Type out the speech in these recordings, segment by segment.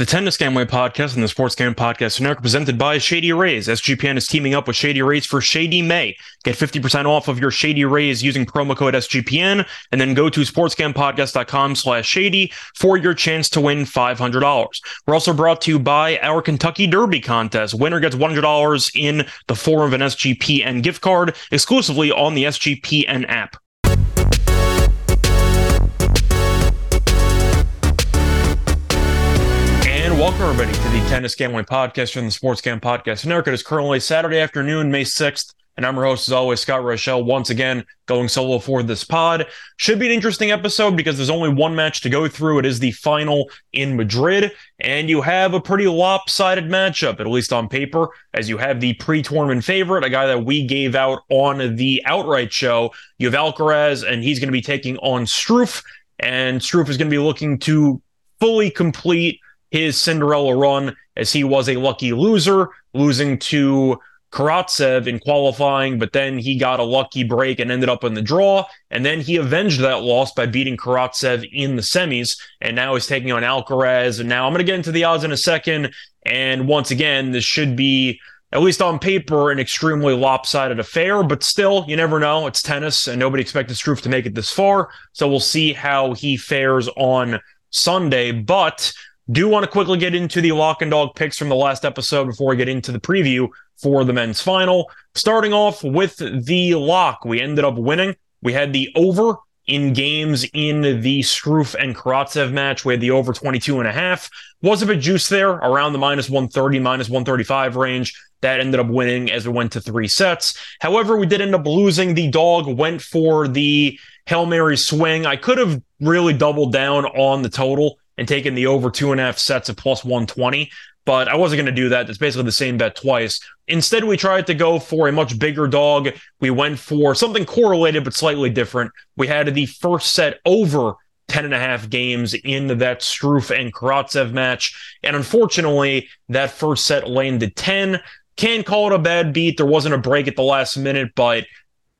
The Tennis Gambling Podcast and the Sports Gambling Podcast are now presented by Shady Rays. SGPN is teaming up with Shady Rays for Shady May. Get 50% off of your Shady Rays using promo code SGPN and then go to sportsgamblingpodcast.com slash shady for your chance to win $500. We're also brought to you by our Kentucky Derby contest. Winner gets $100 in the form of an SGPN gift card exclusively on the SGPN app. Welcome everybody to the Tennis Gambling Podcast from the Sports Gam Podcast Network. It is currently Saturday afternoon, May 6th, and I'm your host, as always, Scott Reichel, once again going solo for this pod. Should be an interesting episode because there's only one match to go through. It is the final in Madrid, and you have a pretty lopsided matchup, at least on paper, as you have the pre-tournament favorite, a guy that we gave out on the outright show. You have Alcaraz, and he's going to be taking on Struff, and Struff is going to be looking to fully complete his Cinderella run as he was a lucky loser, losing to Karatsev in qualifying, but then he got a lucky break and ended up in the draw. And then he avenged that loss by beating Karatsev in the semis. And now he's taking on Alcaraz. And now I'm going to get into the odds in a second. And once again, this should be, at least on paper, an extremely lopsided affair. But still, you never know. It's tennis, and nobody expected Struff to make it this far. So we'll see how he fares on Sunday. But do want to quickly get into the lock and dog picks from the last episode before we get into the preview for the men's final. Starting off with the lock, we ended up winning. We had the over in games in the Struff and Karatsev match. We had the over 22 and a half. Was a bit juice there around the minus 130, minus 135 range. That ended up winning as we went to three sets. However, we did end up losing. The dog went for the Hail Mary swing. I could have really doubled down on the total and taking the over two and a half sets of plus 120. But I wasn't going to do that. It's basically the same bet twice. Instead, we tried to go for a much bigger dog. We went for something correlated but slightly different. We had the first set over 10 and a half games in that Struff and Karatsev match. And unfortunately, that first set landed 10. Can't call it a bad beat. There wasn't a break at the last minute, but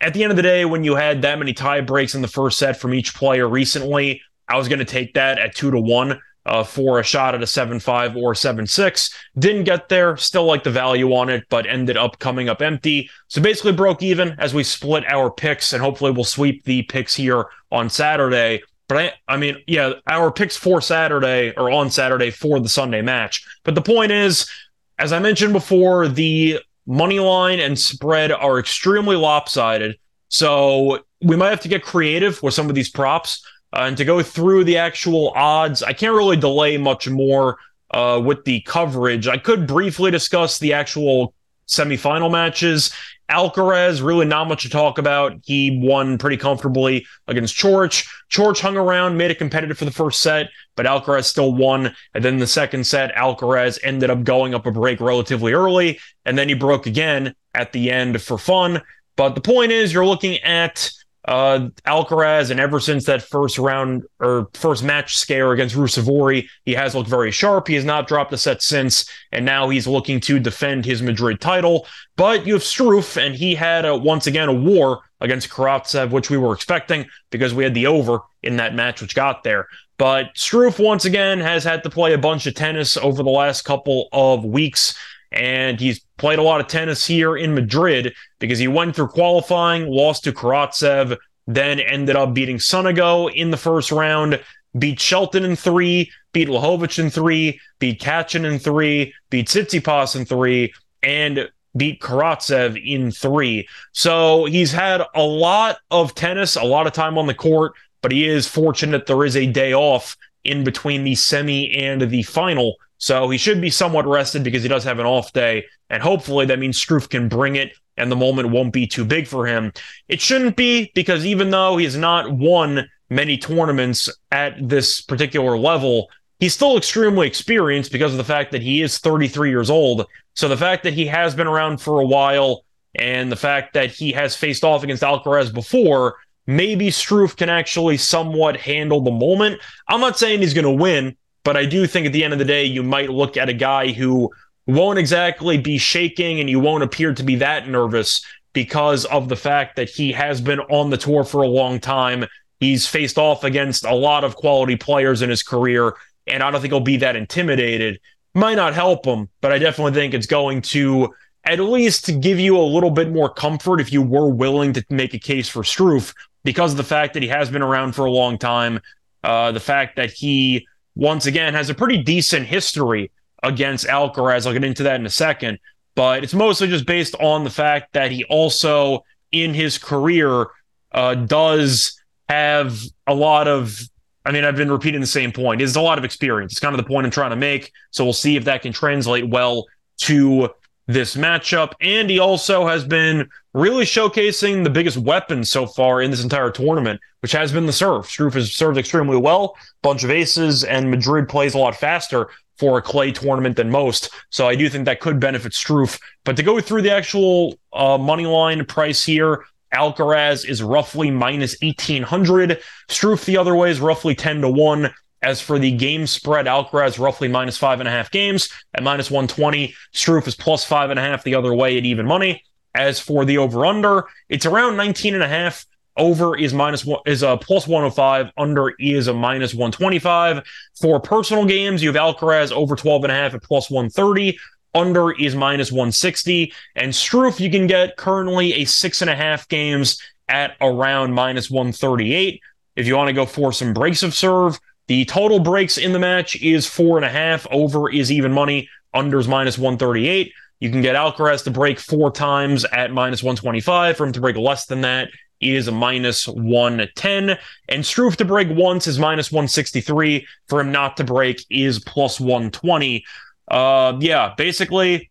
at the end of the day, when you had that many tie breaks in the first set from each player recently, I was going to take that at two to one uh, for a shot at a seven five or seven six. Didn't get there. Still like the value on it, but ended up coming up empty. So basically broke even as we split our picks, and hopefully we'll sweep the picks here on Saturday. But I, I mean, yeah, our picks for Saturday or on Saturday for the Sunday match. But the point is, as I mentioned before, the money line and spread are extremely lopsided. So we might have to get creative with some of these props. Uh, and to go through the actual odds, I can't really delay much more uh, with the coverage. I could briefly discuss the actual semifinal matches. Alcaraz, really not much to talk about. He won pretty comfortably against Coric. Coric hung around, made it competitive for the first set, but Alcaraz still won. And then the second set, Alcaraz ended up going up a break relatively early, and then he broke again at the end for fun. But the point is, you're looking at uh, Alcaraz, and ever since that first round or first match scare against Ruusuvuori, he has looked very sharp. He has not dropped a set since, and now he's looking to defend his Madrid title. But you have Struff, and he had a, once again a war against Karatsev, which we were expecting because we had the over in that match, which got there. But Struff once again has had to play a bunch of tennis over the last couple of weeks and he's played a lot of tennis here in Madrid because he went through qualifying, lost to Karatsev, then ended up beating Sonego in the first round, beat Shelton in three, beat Lajovic in three, beat Cachin in three, beat Tsitsipas in three, and beat Karatsev in three. So he's had a lot of tennis, a lot of time on the court, but he is fortunate there is a day off in between the semi and the final so he should be somewhat rested because he does have an off day. And hopefully that means Struff can bring it and the moment won't be too big for him. It shouldn't be because even though he has not won many tournaments at this particular level, he's still extremely experienced because of the fact that he is 33 years old. So the fact that he has been around for a while and the fact that he has faced off against Alcaraz before, maybe Struff can actually somewhat handle the moment. I'm not saying he's going to win but I do think at the end of the day, you might look at a guy who won't exactly be shaking and you won't appear to be that nervous because of the fact that he has been on the tour for a long time. He's faced off against a lot of quality players in his career. and I don't think he'll be that intimidated. Might not help him, but I definitely think it's going to at least give you a little bit more comfort if you were willing to make a case for Struff because of the fact that he has been around for a long time, uh, the fact that he once again has a pretty decent history against Alcaraz. I'll get into that in a second, but it's mostly just based on the fact that he also in his career uh, does have a lot of I mean, I've been repeating the same point. It's a lot of experience. It's kind of the point I'm trying to make. So we'll see if that can translate well to this matchup. And he also has been really showcasing the biggest weapon so far in this entire tournament, which has been the serve. Struff has served extremely well, bunch of aces, and Madrid plays a lot faster for a clay tournament than most. So I do think that could benefit Struff. But to go through the actual uh, money line price here, Alcaraz is roughly minus 1800. Struff the other way is roughly 10 to 1. As for the game spread, Alcaraz roughly minus five and a half games at minus 120. Struff is plus five and a half the other way at even money. As for the over under, it's around 19 and a half. Over is minus one is a plus 105. Under is a minus 125. For personal games, you have Alcaraz over 12 and a half at plus 130. Under is minus 160. And Struff, you can get currently a six and a half games at around minus 138. If you want to go for some breaks of serve, the total breaks in the match is four and a half. Over is even money. Under is minus 138. You can get Alcaraz to break four times at minus 125. For him to break less than that is a minus 110. And Struff to break once is minus 163. For him not to break is plus 120. Uh, yeah, basically,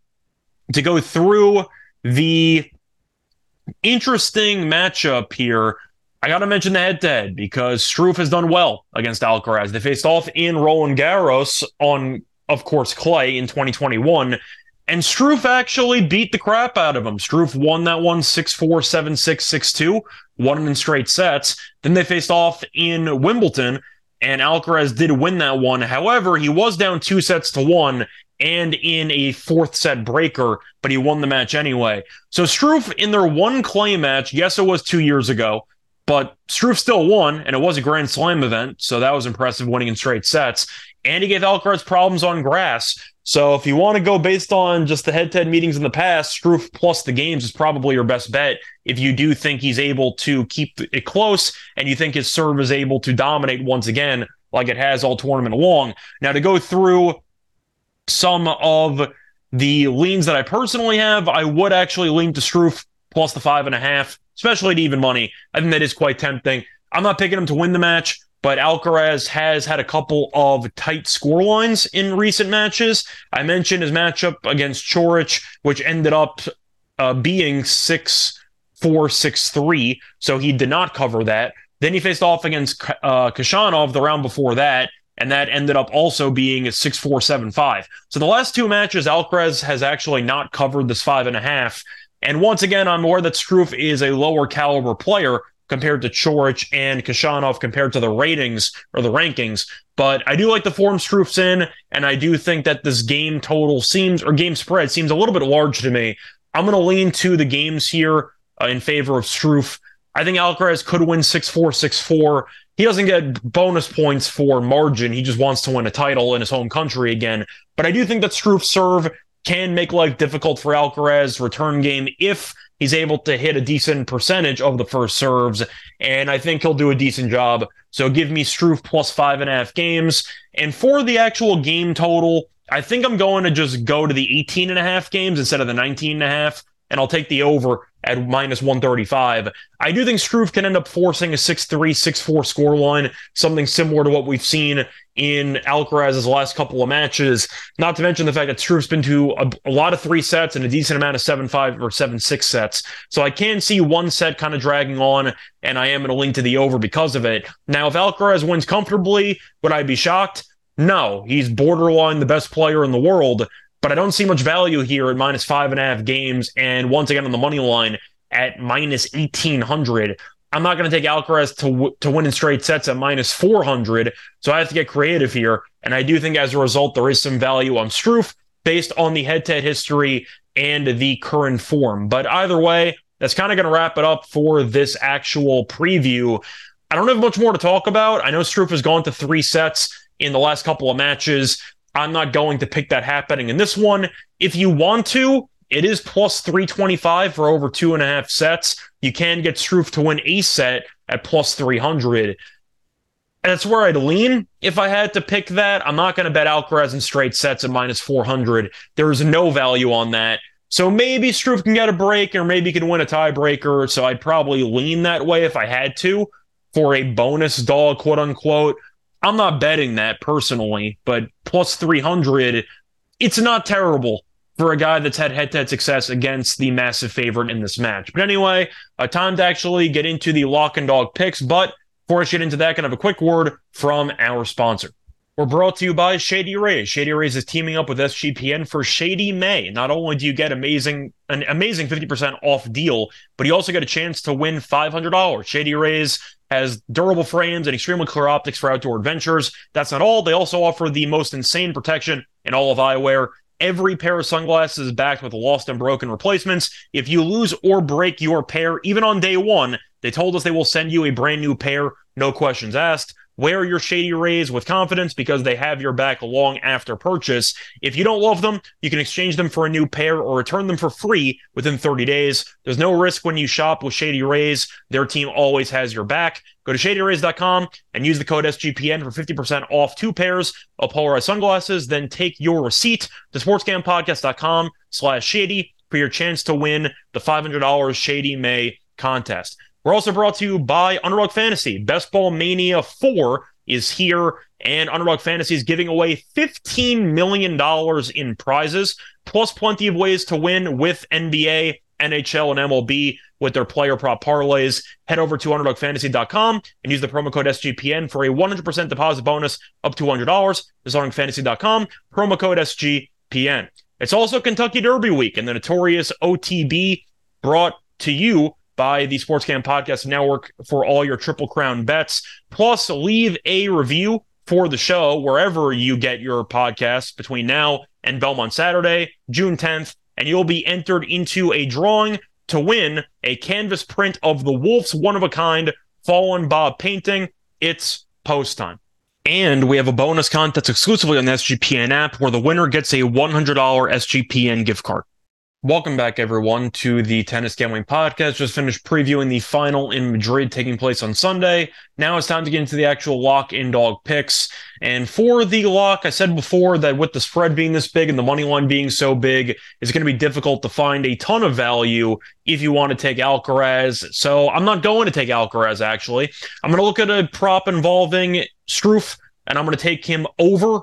to go through the interesting matchup here, I got to mention the head to head because Struff has done well against Alcaraz. They faced off in Roland Garros on, of course, clay in 2021. And Struff actually beat the crap out of him. Struff won that one 6 4, 7 6, 6 2, won it in straight sets. Then they faced off in Wimbledon, and Alcaraz did win that one. However, he was down two sets to one and in a fourth set breaker, but he won the match anyway. So Struff in their one clay match, yes, it was two years ago, but Struff still won, and it was a Grand Slam event, so that was impressive, winning in straight sets. And he gave Alcaraz problems on grass. So if you want to go based on just the head-to-head meetings in the past, Struff plus the games is probably your best bet. If you do think he's able to keep it close, and you think his serve is able to dominate once again, like it has all tournament long. Now to go through some of the leans that I personally have, I would actually lean to Struff plus the five and a half, especially at even money. I think that is quite tempting. I'm not picking him to win the match, but Alcaraz has had a couple of tight score lines in recent matches. I mentioned his matchup against Coric, which ended up uh, being 6 4 6 3. So he did not cover that. Then he faced off against uh, Khachanov the round before that, and that ended up also being a 6-4-7-5. So the last two matches, Alcaraz has actually not covered this five and a half. And once again, I'm aware that Struff is a lower caliber player compared to Coric and Khachanov compared to the ratings or the rankings. But I do like the form Struff's in, and I do think that this game total seems, or game spread seems a little bit large to me. I'm going to lean to the games here uh, in favor of Struff. I think Alcaraz could win 6 4, 6 4 he doesn't get bonus points for margin. He just wants to win a title in his home country again. But I do think that Struff serve can make life difficult for Alcaraz return game if he's able to hit a decent percentage of the first serves. And I think he'll do a decent job. So give me Struff plus five and a half games. And for the actual game total, I think I'm going to just go to the 18 and a half games instead of the 19 and a half and I'll take the over at minus 135. I do think Struff can end up forcing a 6-3, 6-4 score line, something similar to what we've seen in Alcaraz's last couple of matches. Not to mention the fact that Struff's been to a, a lot of three sets and a decent amount of 7-5 or 7-6 sets. So I can see one set kind of dragging on, and I am going to link to the over because of it. Now, if Alcaraz wins comfortably, would I be shocked? No, he's borderline the best player in the world but I don't see much value here at minus five and a half games. And once again, on the money line at minus 1800. I'm not going to take Alcaraz to, w- to win in straight sets at minus 400. So I have to get creative here. And I do think as a result, there is some value on Struff based on the head to head history and the current form. But either way, that's kind of going to wrap it up for this actual preview. I don't have much more to talk about. I know Struff has gone to three sets in the last couple of matches. I'm not going to pick that happening in this one. If you want to, it is plus 325 for over two and a half sets. You can get Struff to win a set at plus 300. That's where I'd lean if I had to pick that. I'm not going to bet Alcaraz in straight sets at minus 400. There's no value on that. So maybe Struff can get a break or maybe can win a tiebreaker. So I'd probably lean that way if I had to for a bonus dog, quote unquote. I'm not betting that personally, but plus 300, it's not terrible for a guy that's had head to head success against the massive favorite in this match. But anyway, uh, time to actually get into the lock and dog picks. But before I get into that, can I have a quick word from our sponsor? We're brought to you by Shady Rays. Shady Rays is teaming up with SGPN for Shady May. Not only do you get amazing an amazing 50% off deal, but you also get a chance to win $500. Shady Rays has durable frames and extremely clear optics for outdoor adventures. That's not all. They also offer the most insane protection in all of eyewear. Every pair of sunglasses is backed with lost and broken replacements. If you lose or break your pair, even on day one, they told us they will send you a brand new pair, no questions asked. Wear your Shady Rays with confidence because they have your back long after purchase. If you don't love them, you can exchange them for a new pair or return them for free within 30 days. There's no risk when you shop with Shady Rays. Their team always has your back. Go to shadyrays.com and use the code SGPN for 50% off two pairs of polarized sunglasses. Then take your receipt to sportsgamblingpodcast.com slash shady for your chance to win the $500 Shady May contest. We're also brought to you by Underdog Fantasy. Best Ball Mania 4 is here, and Underdog Fantasy is giving away $15 million in prizes, plus plenty of ways to win with NBA, NHL, and MLB with their player prop parlays. Head over to UnderdogFantasy.com and use the promo code SGPN for a 100% deposit bonus up to $100. That's UnderdogFantasy.com, promo code SGPN. It's also Kentucky Derby week, and the notorious OTB brought to you by the Sportscam Podcast Network for all your Triple Crown bets. Plus, leave a review for the show wherever you get your podcasts between now and Belmont Saturday, June 10th, and you'll be entered into a drawing to win a canvas print of the Wolf's one of a kind Fallen Bob painting. It's post time. And we have a bonus contest exclusively on the SGPN app where the winner gets a $100 SGPN gift card. Welcome back, everyone, to the Tennis Gambling Podcast. Just finished previewing the final in Madrid taking place on Sunday. Now it's time to get into the actual lock in dog picks. And for the lock, I said before that with the spread being this big and the money line being so big, it's going to be difficult to find a ton of value if you want to take Alcaraz. So I'm not going to take Alcaraz, actually. I'm going to look at a prop involving Struff, and I'm going to take him over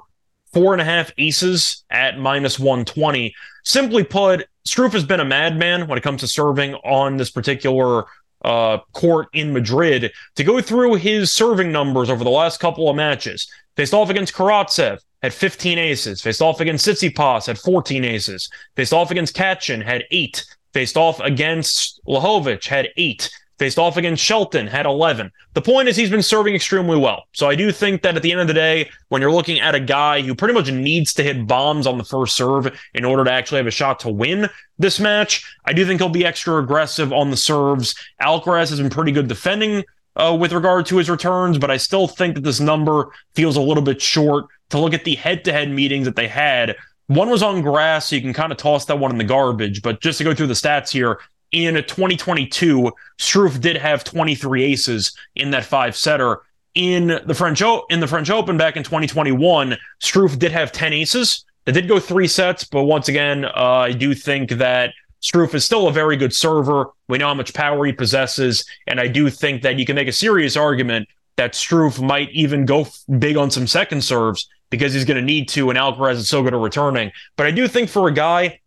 four and a half aces at minus 120. Simply put, Struff has been a madman when it comes to serving on this particular uh, court in Madrid. To go through his serving numbers over the last couple of matches, faced off against Karatsev, had 15 aces. Faced off against Tsitsipas, had 14 aces. Faced off against Cachin, had eight. Faced off against Lajovic, had eight faced off against Shelton, had 11. The point is, he's been serving extremely well. So I do think that at the end of the day, when you're looking at a guy who pretty much needs to hit bombs on the first serve in order to actually have a shot to win this match, I do think he'll be extra aggressive on the serves. Alcaraz has been pretty good defending uh, with regard to his returns, but I still think that this number feels a little bit short to look at the head to head meetings that they had. One was on grass, so you can kind of toss that one in the garbage. But just to go through the stats here, in 2022, Struff did have 23 aces in that five setter. In the French o- in the French Open back in 2021, Struff did have 10 aces. It did go three sets, but once again, uh, I do think that Struff is still a very good server. We know how much power he possesses, and I do think that you can make a serious argument that Struff might even go f- big on some second serves because he's going to need to, and Alcaraz is so good at returning. But I do think for a guy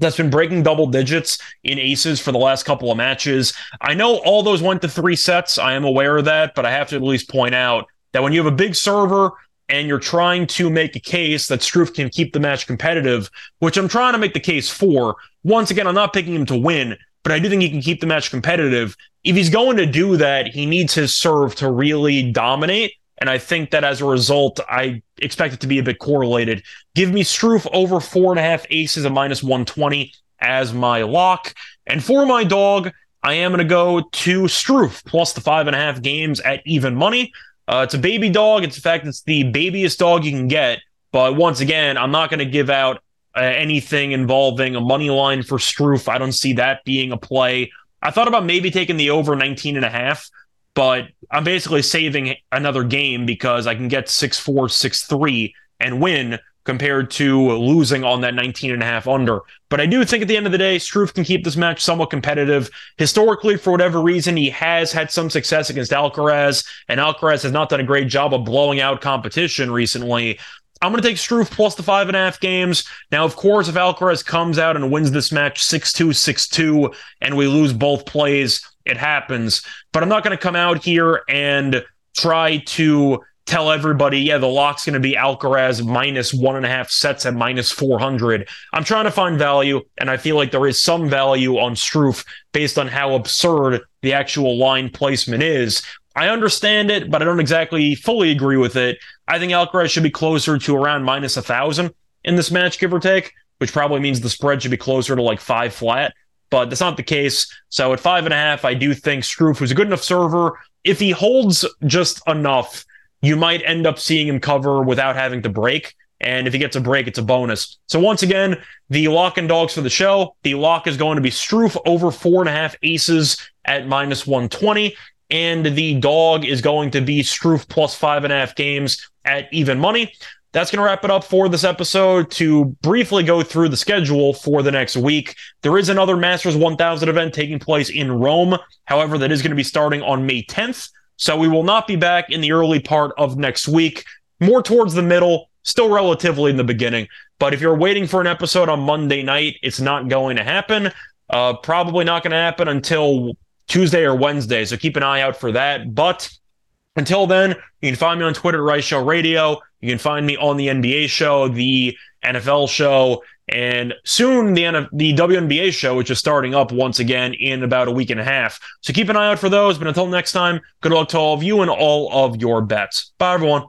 that's been breaking double digits in aces for the last couple of matches. I know all those went to three sets. I am aware of that, but I have to at least point out that when you have a big server and you're trying to make a case that Struff can keep the match competitive, which I'm trying to make the case for, once again, I'm not picking him to win, but I do think he can keep the match competitive. If he's going to do that, he needs his serve to really dominate. And I think that as a result, I expect it to be a bit correlated. Give me Struff over four and a half aces at minus 120 as my lock. And for my dog, I am going to go to Struff plus the five and a half games at even money. Uh, it's a baby dog. It's in fact, it's the babiest dog you can get. But once again, I'm not going to give out uh, anything involving a money line for Struff. I don't see that being a play. I thought about maybe taking the over 19 and a half, but I'm basically saving another game because I can get 6 4, 6 3 and win compared to losing on that 19 and a half under. But I do think at the end of the day, Struff can keep this match somewhat competitive. Historically, for whatever reason, he has had some success against Alcaraz, and Alcaraz has not done a great job of blowing out competition recently. I'm going to take Struff plus the five and a half games. Now, of course, if Alcaraz comes out and wins this match 6 2, 6 2, and we lose both plays, it happens. But I'm not going to come out here and try to tell everybody, yeah, the lock's going to be Alcaraz minus one and a half sets at minus 400. I'm trying to find value, and I feel like there is some value on Struff based on how absurd the actual line placement is. I understand it, but I don't exactly fully agree with it. I think Alcaraz should be closer to around minus a thousand in this match, give or take, which probably means the spread should be closer to like five flat. But that's not the case. So at five and a half, I do think Struff, who's a good enough server, if he holds just enough, you might end up seeing him cover without having to break. And if he gets a break, it's a bonus. So once again, the lock and dogs for the show. The lock is going to be Struff over four and a half aces at minus 120 and the dog is going to be Struff plus five and a half games at even money. That's going to wrap it up for this episode. To briefly go through the schedule for the next week, there is another Masters 1000 event taking place in Rome. However, that is going to be starting on May 10th. So we will not be back in the early part of next week, more towards the middle, still relatively in the beginning. But if you're waiting for an episode on Monday night, it's not going to happen. Uh, probably not going to happen until Tuesday or Wednesday. So keep an eye out for that. But until then, you can find me on Twitter Reichel Radio. You can find me on the NBA show, the NFL show, and soon the NF- the WNBA show, which is starting up once again in about a week and a half. So keep an eye out for those. But until next time, good luck to all of you and all of your bets. Bye, everyone.